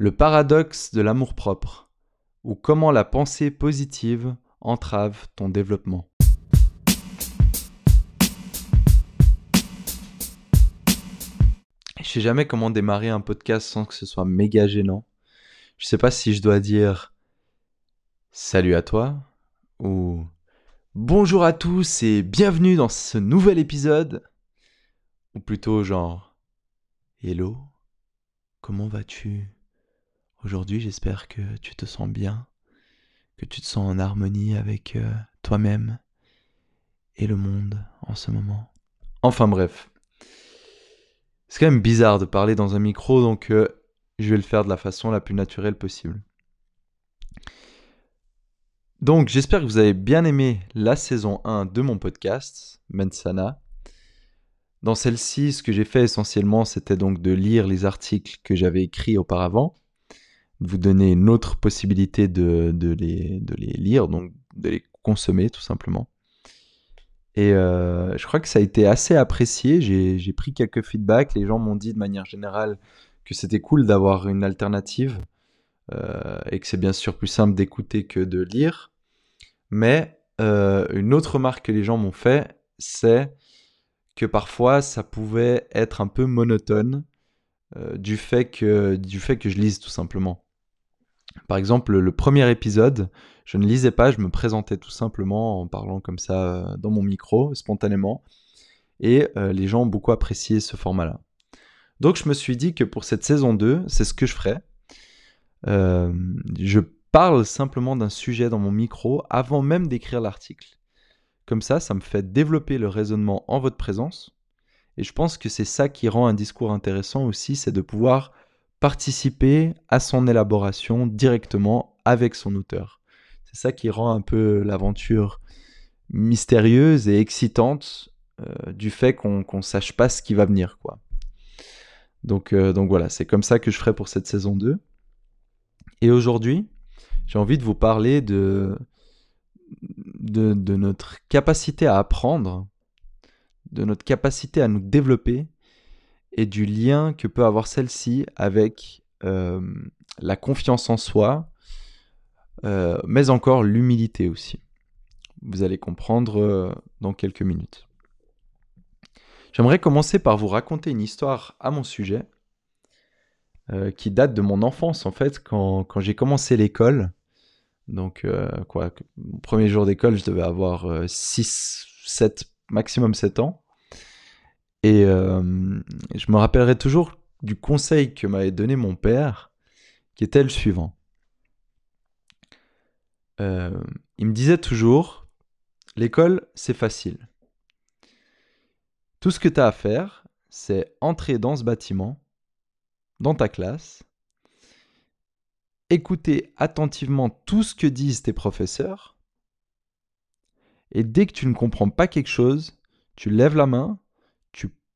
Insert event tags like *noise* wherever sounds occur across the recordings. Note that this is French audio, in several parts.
Le paradoxe de l'amour-propre, ou comment la pensée positive entrave ton développement. Je sais jamais comment démarrer un podcast sans que ce soit méga gênant. Je sais pas si je dois dire salut à toi ou bonjour à tous et bienvenue dans ce nouvel épisode ou plutôt genre hello, comment vas-tu? Aujourd'hui, j'espère que tu te sens bien, que tu te sens en harmonie avec euh, toi-même et le monde en ce moment. Enfin bref. C'est quand même bizarre de parler dans un micro, donc euh, je vais le faire de la façon la plus naturelle possible. Donc j'espère que vous avez bien aimé la saison 1 de mon podcast, Mensana. Dans celle-ci, ce que j'ai fait essentiellement, c'était donc de lire les articles que j'avais écrits auparavant vous donner une autre possibilité de, de, les, de les lire, donc de les consommer tout simplement. Et euh, je crois que ça a été assez apprécié. J'ai pris quelques feedbacks. Les gens m'ont dit de manière générale que c'était cool d'avoir une alternative euh, et que c'est bien sûr plus simple d'écouter que de lire. Mais euh, une autre remarque que les gens m'ont fait, c'est que parfois ça pouvait être un peu monotone du, fait que, du fait que je lise tout simplement. Par exemple, le premier épisode, je ne lisais pas, je me présentais tout simplement en parlant comme ça euh, dans mon micro, spontanément. Et euh, les gens ont beaucoup apprécié ce format-là. Donc je me suis dit que pour cette saison 2, c'est ce que je ferais. Euh, je parle simplement d'un sujet dans mon micro avant même d'écrire l'article. Comme ça, ça me fait développer le raisonnement en votre présence. Et je pense que c'est ça qui rend un discours intéressant aussi, c'est de pouvoir participer à son élaboration directement avec son auteur. C'est ça qui rend un peu l'aventure mystérieuse et excitante euh, du fait qu'on ne sache pas ce qui va venir. quoi. Donc, euh, donc voilà, c'est comme ça que je ferai pour cette saison 2. Et aujourd'hui, j'ai envie de vous parler de, de, de notre capacité à apprendre, de notre capacité à nous développer et du lien que peut avoir celle-ci avec euh, la confiance en soi, euh, mais encore l'humilité aussi. Vous allez comprendre euh, dans quelques minutes. J'aimerais commencer par vous raconter une histoire à mon sujet, qui date de mon enfance en fait, quand, quand j'ai commencé l'école. Donc, quoi, mon premier jour d'école, je devais avoir 6, 7, maximum 7 ans. Et euh, je me rappellerai toujours du conseil que m'avait donné mon père, qui était le suivant. Euh, il me disait toujours, l'école, c'est facile. Tout ce que tu as à faire, c'est entrer dans ce bâtiment, dans ta classe, écouter attentivement tout ce que disent tes professeurs, et dès que tu ne comprends pas quelque chose, tu lèves la main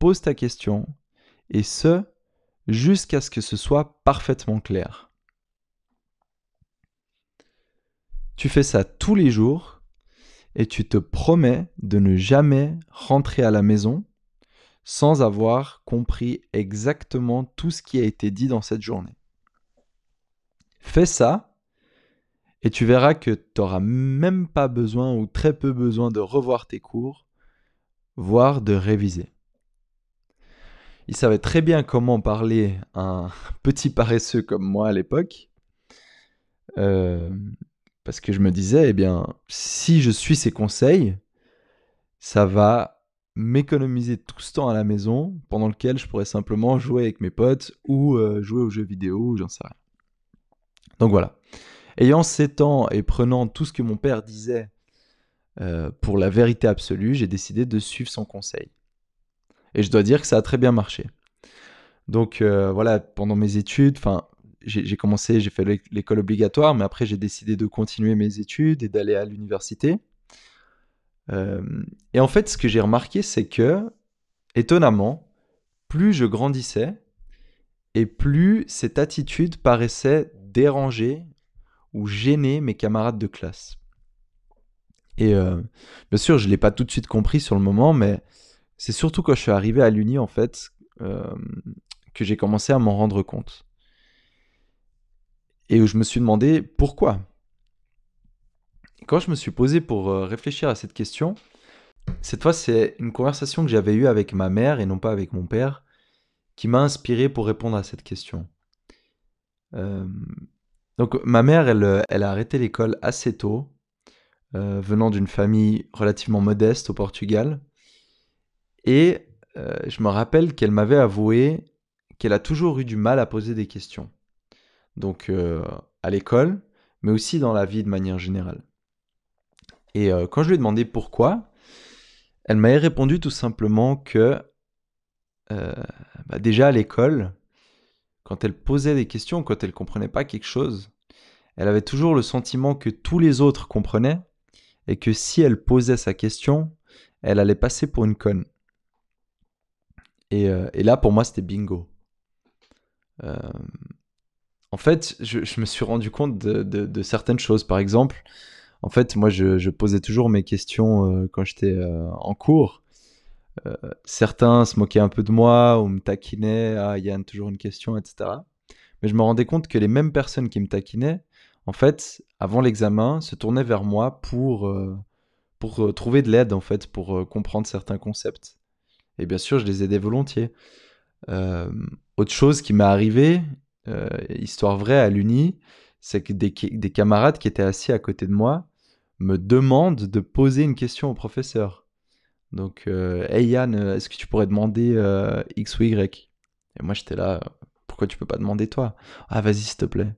pose ta question, et ce, jusqu'à ce que ce soit parfaitement clair. Tu fais ça tous les jours, et tu te promets de ne jamais rentrer à la maison sans avoir compris exactement tout ce qui a été dit dans cette journée. Fais ça, et tu verras que tu n'auras même pas besoin ou très peu besoin de revoir tes cours, voire de réviser. Il savait très bien comment parler un *laughs* petit paresseux comme moi à l'époque. Euh, parce que je me disais, eh bien, si je suis ses conseils, ça va m'économiser tout ce temps à la maison pendant lequel je pourrais simplement jouer avec mes potes ou euh, jouer aux jeux vidéo, j'en sais rien. Donc voilà. Ayant ces temps et prenant tout ce que mon père disait euh, pour la vérité absolue, j'ai décidé de suivre son conseil. Et je dois dire que ça a très bien marché. Donc euh, voilà, pendant mes études, enfin, j'ai commencé, j'ai fait l'école obligatoire, mais après j'ai décidé de continuer mes études et d'aller à l'université. Euh, et en fait, ce que j'ai remarqué, c'est que, étonnamment, plus je grandissais, et plus cette attitude paraissait déranger ou gêner mes camarades de classe. Et euh, bien sûr, je ne l'ai pas tout de suite compris sur le moment, mais c'est surtout quand je suis arrivé à l'Uni, en fait, euh, que j'ai commencé à m'en rendre compte. et où je me suis demandé pourquoi. quand je me suis posé pour euh, réfléchir à cette question, cette fois c'est une conversation que j'avais eue avec ma mère et non pas avec mon père qui m'a inspiré pour répondre à cette question. Euh, donc ma mère, elle, a arrêté l'école assez tôt, venant d'une famille relativement modeste au Portugal. Et euh, je me rappelle qu'elle m'avait avoué qu'elle a toujours eu du mal à poser des questions. Donc à l'école, mais aussi dans la vie de manière générale. Et quand je lui ai demandé pourquoi, elle m'avait répondu tout simplement que bah, déjà à l'école, quand elle posait des questions, quand elle comprenait pas quelque chose, elle avait toujours le sentiment que tous les autres comprenaient et que si elle posait sa question, elle allait passer pour une conne. Et, euh, là, pour moi, c'était bingo. Euh, en fait, je, me suis rendu compte de, certaines choses. Par exemple, en fait, moi, je, posais toujours mes questions euh, quand j'étais en cours. Certains se moquaient un peu de moi ou me taquinaient, ah Yann, toujours une question, etc. Mais je me rendais compte que les mêmes personnes qui me taquinaient, en fait, avant l'examen, se tournaient vers moi pour, pour trouver de l'aide, en fait, pour comprendre certains concepts. Et bien sûr, je les aidais volontiers. autre chose qui m'est arrivé, histoire vraie à l'Uni, c'est que des, des, camarades qui étaient assis à côté de moi me demandent de poser une question au professeur. Donc, euh, Yann, euh, est-ce que tu pourrais demander euh, X ou Y? Et moi, j'étais là, pourquoi tu peux pas demander toi Ah, vas-y, s'il te plaît.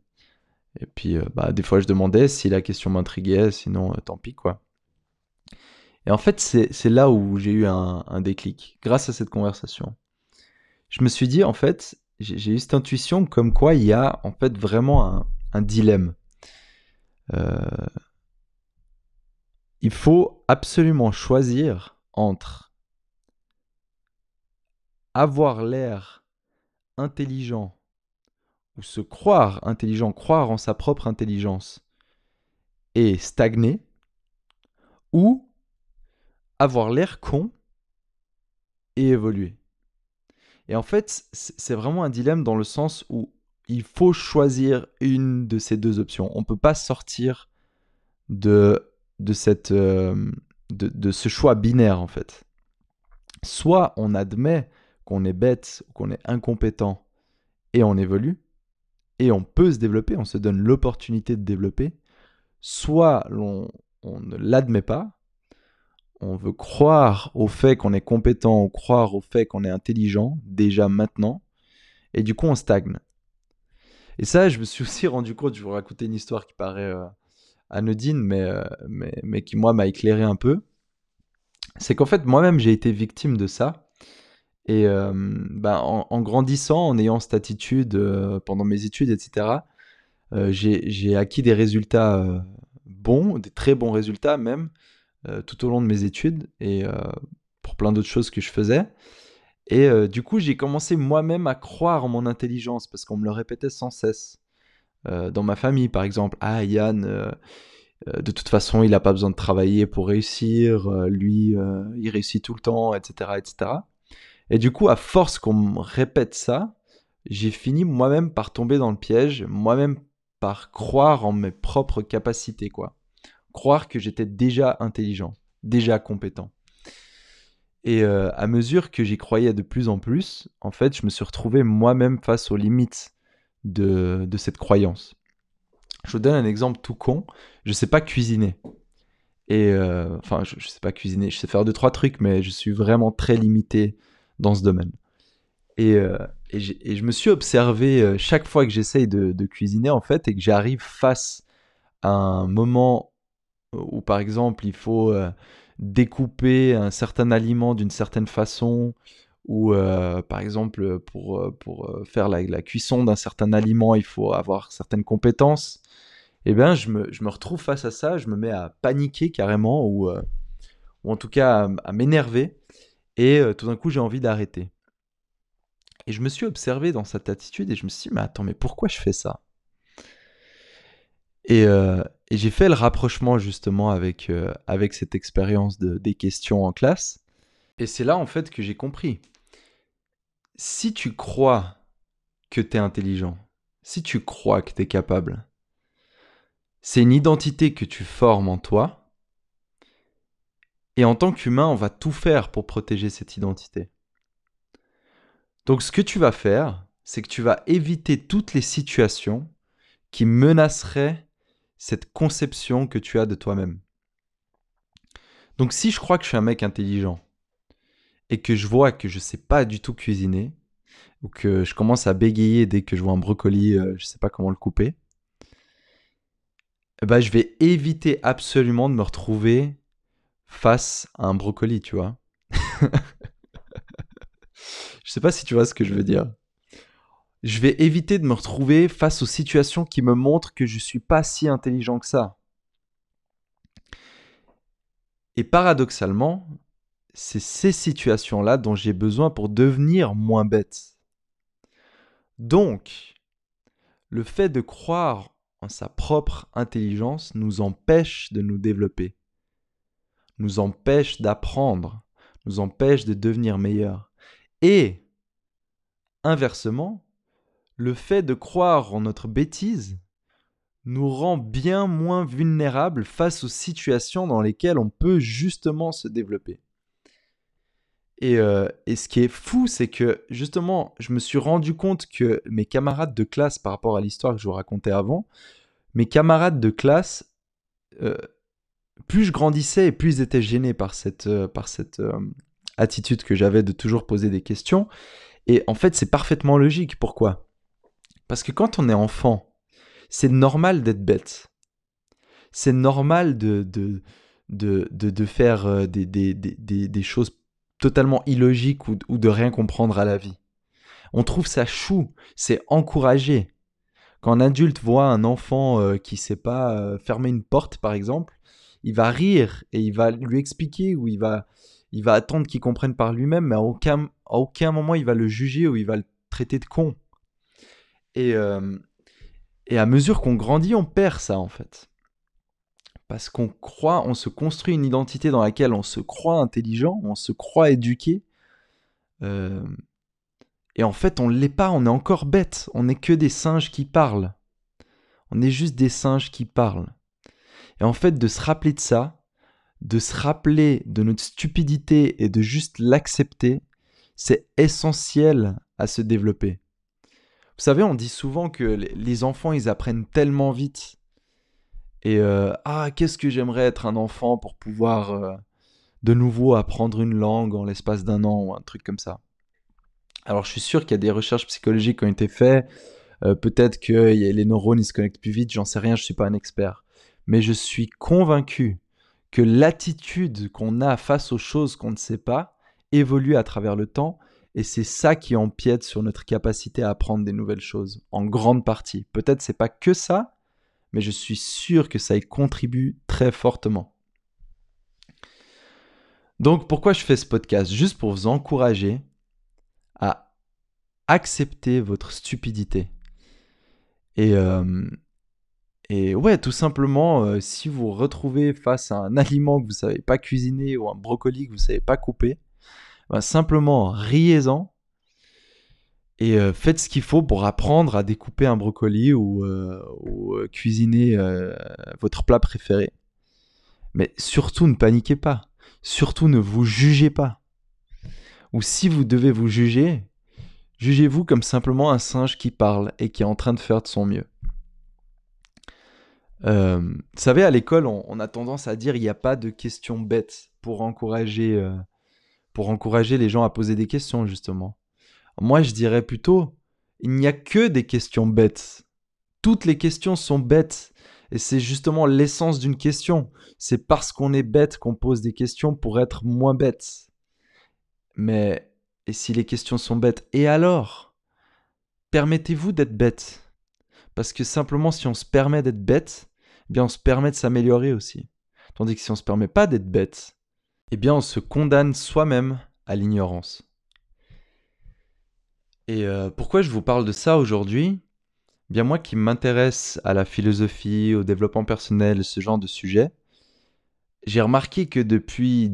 Et puis, bah, des fois, je demandais si la question m'intriguait, sinon, tant pis, quoi. Et en fait, c'est là où j'ai eu un, déclic, grâce à cette conversation. Je me suis dit, en fait, j'ai eu cette intuition comme quoi il y a, en fait, vraiment un, un dilemme. il faut absolument choisir entre avoir l'air intelligent ou se croire intelligent, croire en sa propre intelligence et stagner, ou avoir l'air con et évoluer. Et en fait, c'est vraiment un dilemme dans le sens où il faut choisir une de ces deux options. On ne peut pas sortir de, de euh, de, ce choix binaire en fait. Soit on admet qu'on est bête, qu'on est incompétent et on évolue, et on peut se développer, on se donne l'opportunité de développer, soit on ne l'admet pas, on veut croire au fait qu'on est compétent ou croire au fait qu'on est intelligent déjà maintenant, et du coup on stagne. Et ça, je me suis *laughs* aussi rendu compte, je vais vous raconter une histoire qui paraît euh, anodine, mais, euh, mais, mais qui, moi, m'a éclairé un peu. C'est qu'en fait, moi-même, j'ai été victime de ça. Et euh, ben, en, grandissant, en ayant cette attitude pendant mes études, etc., j'ai acquis des résultats bons, des très bons résultats même, tout au long de mes études et pour plein d'autres choses que je faisais. Et du coup, j'ai commencé moi-même à croire en mon intelligence parce qu'on me le répétait sans cesse. Euh, dans ma famille, par exemple, ah Yann, euh, euh, de toute façon, il n'a pas besoin de travailler pour réussir, lui, il réussit tout le temps, etc., etc. Et du coup, à force qu'on me répète ça, j'ai fini moi-même par tomber dans le piège, moi-même par croire en mes propres capacités, quoi. Croire que j'étais déjà intelligent, déjà compétent. Et à mesure que j'y croyais de plus en plus, en fait, je me suis retrouvé moi-même face aux limites de, cette croyance. Je vous donne un exemple tout con. Je sais pas cuisiner. Et euh, enfin, je, ne sais pas cuisiner. Je sais faire deux trois trucs, mais je suis vraiment très limité dans ce domaine. Et, euh, et, je me suis observé euh, chaque fois que j'essaye de, de, cuisiner en fait et que j'arrive face à un moment où par exemple il faut découper un certain aliment d'une certaine façon. Ou euh, par exemple pour, euh, pour euh, faire la, cuisson d'un certain aliment, il faut avoir certaines compétences, eh bien je me, je me, retrouve face à ça, je me mets à paniquer carrément, ou, ou en tout cas à, m'énerver, et tout d'un coup j'ai envie d'arrêter. Et je me suis observé dans cette attitude et je me suis dit, mais attends, mais pourquoi je fais ça? Et, et j'ai fait le rapprochement justement avec, avec cette expérience de, des questions en classe. Et c'est là en fait que j'ai compris si tu crois que tu es intelligent, si tu crois que tu es capable, c'est une identité que tu formes en toi. Et en tant qu'humain, on va tout faire pour protéger cette identité. Donc ce que tu vas faire, c'est que tu vas éviter toutes les situations qui menaceraient cette conception que tu as de toi-même. Donc si je crois que je suis un mec intelligent et que je vois que je ne sais pas du tout cuisiner ou que je commence à bégayer dès que je vois un brocoli, je euh, je sais pas comment le couper, ben, je vais éviter absolument de me retrouver face à un brocoli, tu vois. *laughs* je sais pas si tu vois ce que je veux dire. Je vais éviter de me retrouver face aux situations qui me montrent que je suis pas si intelligent que ça. Et paradoxalement, c'est ces situations-là dont j'ai besoin pour devenir moins bête. Donc, le fait de croire en sa propre intelligence nous empêche de nous développer, nous empêche d'apprendre, nous empêche de devenir meilleur. Et, inversement, le fait de croire en notre bêtise nous rend bien moins vulnérables face aux situations dans lesquelles on peut justement se développer. Et, euh, et ce qui est fou, c'est que justement, je me suis rendu compte que mes camarades de classe, par rapport à l'histoire que je vous racontais avant, mes camarades de classe, euh, plus je grandissais et plus ils étaient gênés par cette, euh, par cette attitude que j'avais de toujours poser des questions. Et en fait, c'est parfaitement logique. Pourquoi? Parce que quand on est enfant, c'est normal d'être bête. C'est normal de, de, de, de, faire euh, des, des, des, des, choses totalement illogiques ou, de rien comprendre à la vie. On trouve ça chou, c'est encouragé. Quand un adulte voit un enfant euh, qui sait pas euh, fermer une porte, par exemple, il va rire et il va lui expliquer ou il va, il va attendre qu'il comprenne par lui-même, mais à aucun, à aucun moment il va le juger ou il va le traiter de con. Et, et à mesure qu'on grandit, on perd ça en fait. Parce qu'on croit, on se construit une identité dans laquelle on se croit intelligent, on se croit éduqué. Euh, et en fait, on ne l'est pas, on est encore bête. On n'est que des singes qui parlent. On est juste des singes qui parlent. Et en fait, de se rappeler de ça, de se rappeler de notre stupidité et de juste l'accepter, c'est essentiel à se développer. Vous savez, on dit souvent que les enfants, ils apprennent tellement vite. Et euh, ah, qu'est-ce que j'aimerais être un enfant pour pouvoir euh, de nouveau apprendre une langue en l'espace d'un an ou un truc comme ça. Alors, je suis sûr qu'il y a des recherches psychologiques qui ont été faites. Euh, peut-être que les neurones ils se connectent plus vite, j'en sais rien, je ne suis pas un expert. Mais je suis convaincu que l'attitude qu'on a face aux choses qu'on ne sait pas évolue à travers le temps et c'est ça qui empiète sur notre capacité à apprendre des nouvelles choses, en grande partie. Peut-être c'est pas que ça, mais je suis sûr que ça y contribue très fortement. Donc pourquoi je fais ce podcast? Juste pour vous encourager à accepter votre stupidité. Et, euh, ouais, tout simplement, euh, si vous vous retrouvez face à un aliment que vous ne savez pas cuisiner ou un brocoli que vous ne savez pas couper, bah, simplement riez-en et euh, faites ce qu'il faut pour apprendre à découper un brocoli ou, euh, euh, cuisiner votre plat préféré. Mais surtout ne paniquez pas, surtout ne vous jugez pas. Ou si vous devez vous juger, jugez-vous comme simplement un singe qui parle et qui est en train de faire de son mieux. vous savez, à l'école, on, a tendance à dire il n'y a pas de questions bêtes pour encourager pour encourager les gens à poser des questions, justement. Moi, je dirais plutôt, il n'y a que des questions bêtes. Toutes les questions sont bêtes. Et c'est justement l'essence d'une question. C'est parce qu'on est bête qu'on pose des questions pour être moins bête. Mais, et si les questions sont bêtes, et alors? Permettez-vous d'être bête. Parce que simplement, si on se permet d'être bête, eh bien on se permet de s'améliorer aussi. Tandis que si on ne se permet pas d'être bête, eh bien on se condamne soi-même à l'ignorance. Et euh, pourquoi je vous parle de ça aujourd'hui? Eh Bien moi qui m'intéresse à la philosophie, au développement personnel, ce genre de sujet, j'ai remarqué que depuis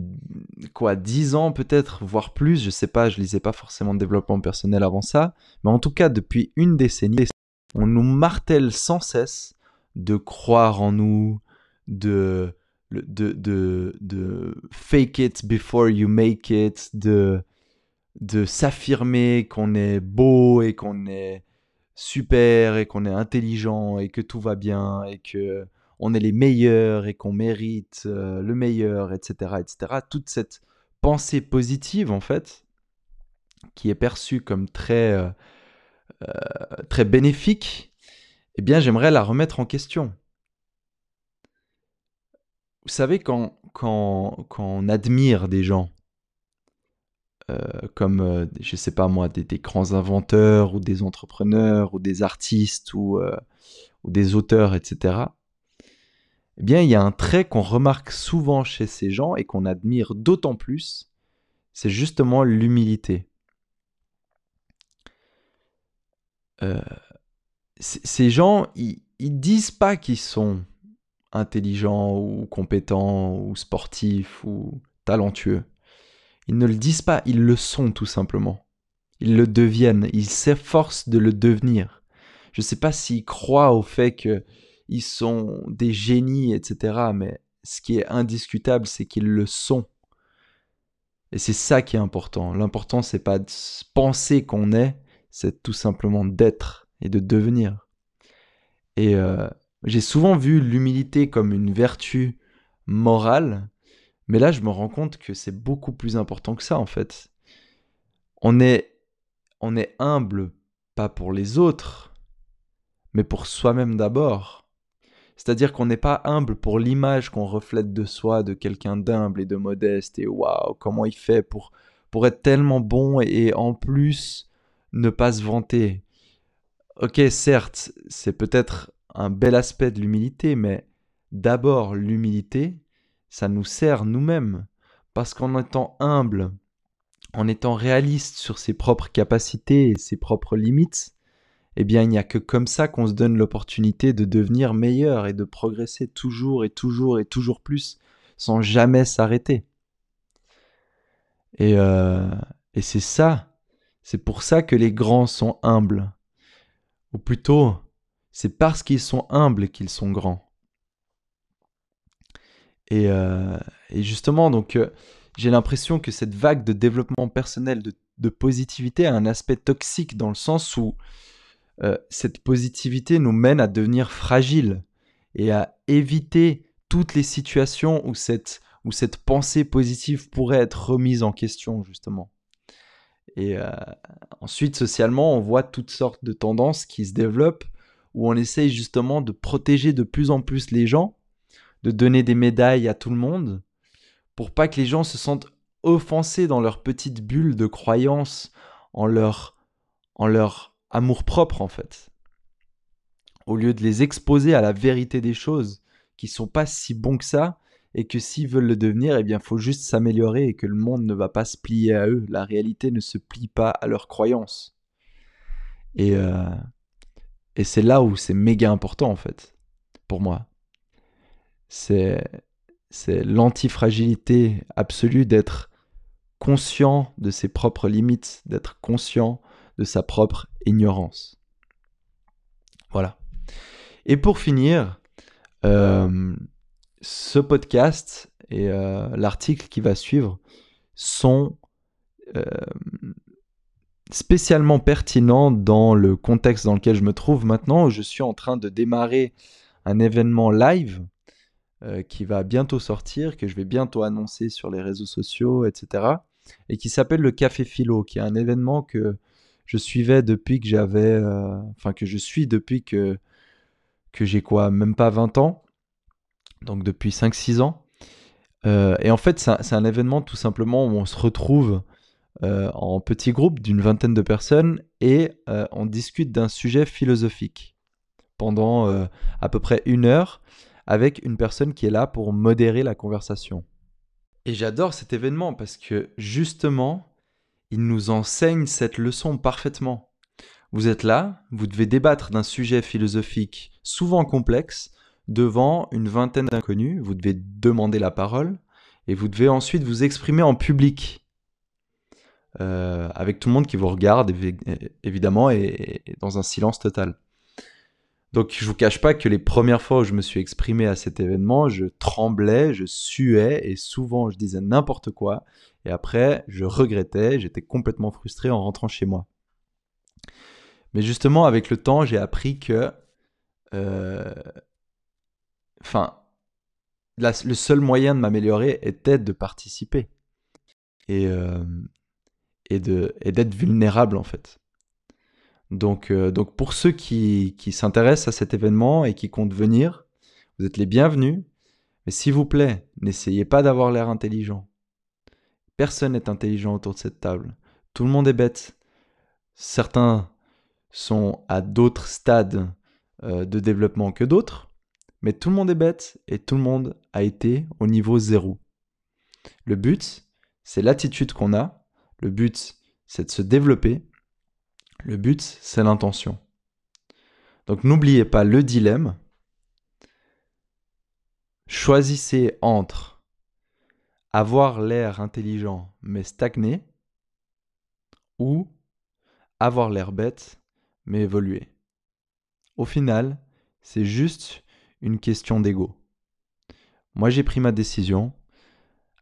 quoi dix ans peut-être, voire plus, je sais pas, je lisais pas forcément de développement personnel avant ça, mais en tout cas depuis une décennie, on nous martèle sans cesse de croire en nous, de, de, de, de fake it before you make it, de, de s'affirmer qu'on est beau et qu'on est super et qu'on est intelligent et que tout va bien et que on est les meilleurs et qu'on mérite euh, le meilleur, etc., etc. Toute cette pensée positive, en fait, qui est perçue comme très, euh, euh, très bénéfique, eh bien, j'aimerais la remettre en question. Vous savez, quand, quand, quand on admire des gens, comme, je sais pas moi, des, grands inventeurs ou des entrepreneurs ou des artistes ou, ou des auteurs, etc., eh bien, il y a un trait qu'on remarque souvent chez ces gens et qu'on admire d'autant plus, c'est justement l'humilité. Euh, ces gens, ils, ils disent pas qu'ils sont intelligents ou compétents ou sportifs ou talentueux. Ils ne le disent pas, ils le sont tout simplement. Ils le deviennent, ils s'efforcent de le devenir. Je ne sais pas s'ils croient au fait que ils sont des génies, etc. Mais ce qui est indiscutable, c'est qu'ils le sont. Et c'est ça qui est important. L'important, c'est pas de penser qu'on est, c'est tout simplement d'être et de devenir. Et euh, j'ai souvent vu l'humilité comme une vertu morale, mais là, je me rends compte que c'est beaucoup plus important que ça, en fait. On est, on humble, pas pour les autres, mais pour soi-même d'abord. C'est-à-dire qu'on n'est pas humble pour l'image qu'on reflète de soi, de quelqu'un d'humble et de modeste, et waouh, comment il fait pour, pour être tellement bon et, en plus ne pas se vanter. Ok, certes, c'est peut-être un bel aspect de l'humilité, mais d'abord, l'humilité, ça nous sert nous-mêmes. Parce qu'en étant humble, en étant réaliste sur ses propres capacités et ses propres limites, eh bien, il n'y a que comme ça qu'on se donne l'opportunité de devenir meilleur et de progresser toujours et toujours et toujours plus sans jamais s'arrêter. Et, euh, et c'est ça, c'est pour ça que les grands sont humbles. Ou plutôt, c'est parce qu'ils sont humbles qu'ils sont grands. Et, euh, justement, donc, euh, j'ai l'impression que cette vague de développement personnel, de, positivité a un aspect toxique dans le sens où euh, cette positivité nous mène à devenir fragiles et à éviter toutes les situations où cette, où cette pensée positive pourrait être remise en question, justement. Et ensuite, socialement, on voit toutes sortes de tendances qui se développent où on essaye justement de protéger de plus en plus les gens, de donner des médailles à tout le monde, pour pas que les gens se sentent offensés dans leur petite bulle de croyance en leur, en leur amour-propre en fait. Au lieu de les exposer à la vérité des choses, qui sont pas si bons que ça, et que s'ils veulent le devenir, eh bien, faut juste s'améliorer et que le monde ne va pas se plier à eux. La réalité ne se plie pas à leurs croyances. Et, euh, et c'est là où c'est méga important, en fait, pour moi. C'est, c'est l'antifragilité absolue d'être conscient de ses propres limites, d'être conscient de sa propre ignorance. Voilà. Et pour finir, euh, ce podcast et euh, l'article qui va suivre sont euh, spécialement pertinents dans le contexte dans lequel je me trouve maintenant. Je suis en train de démarrer un événement live qui va bientôt sortir, que je vais bientôt annoncer sur les réseaux sociaux, etc. Et qui s'appelle le Café Philo, qui est un événement que je suivais depuis que j'avais, euh, enfin que je suis depuis que, que j'ai quoi, même pas 20 ans, donc depuis 5-6 ans. Euh, et en fait, c'est un, événement tout simplement où on se retrouve euh, en petits groupes d'une vingtaine de personnes et on discute d'un sujet philosophique pendant à peu près une heure avec une personne qui est là pour modérer la conversation. Et j'adore cet événement parce que justement, il nous enseigne cette leçon parfaitement. Vous êtes là, vous devez débattre d'un sujet philosophique souvent complexe devant une vingtaine d'inconnus, vous devez demander la parole et vous devez ensuite vous exprimer en public. Euh, avec tout le monde qui vous regarde évidemment et, dans un silence total. Donc je vous cache pas que les premières fois où je me suis exprimé à cet événement, je tremblais, je suais et souvent je disais n'importe quoi. Et après, je regrettais, j'étais complètement frustré en rentrant chez moi. Mais justement, avec le temps, j'ai appris que, euh, enfin, le seul moyen de m'améliorer était de participer et, euh, et d'être vulnérable en fait. Donc, euh, donc pour ceux qui, qui s'intéressent à cet événement et qui comptent venir, vous êtes les bienvenus. Mais s'il vous plaît, n'essayez pas d'avoir l'air intelligent. Personne n'est intelligent autour de cette table. Tout le monde est bête. Certains sont à d'autres stades euh, de développement que d'autres, mais tout le monde est bête et tout le monde a été au niveau zéro. Le but, c'est l'attitude qu'on a. Le but, c'est de se développer le but, c'est l'intention. Donc n'oubliez pas le dilemme. Choisissez entre avoir l'air intelligent mais stagner ou avoir l'air bête mais évoluer. Au final, c'est juste une question d'ego. Moi j'ai pris ma décision,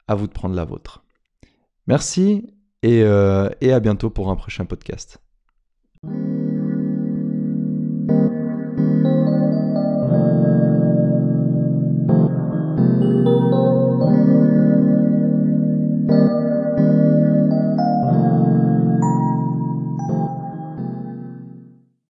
à vous de prendre la vôtre. Merci et, euh, et à bientôt pour un prochain podcast.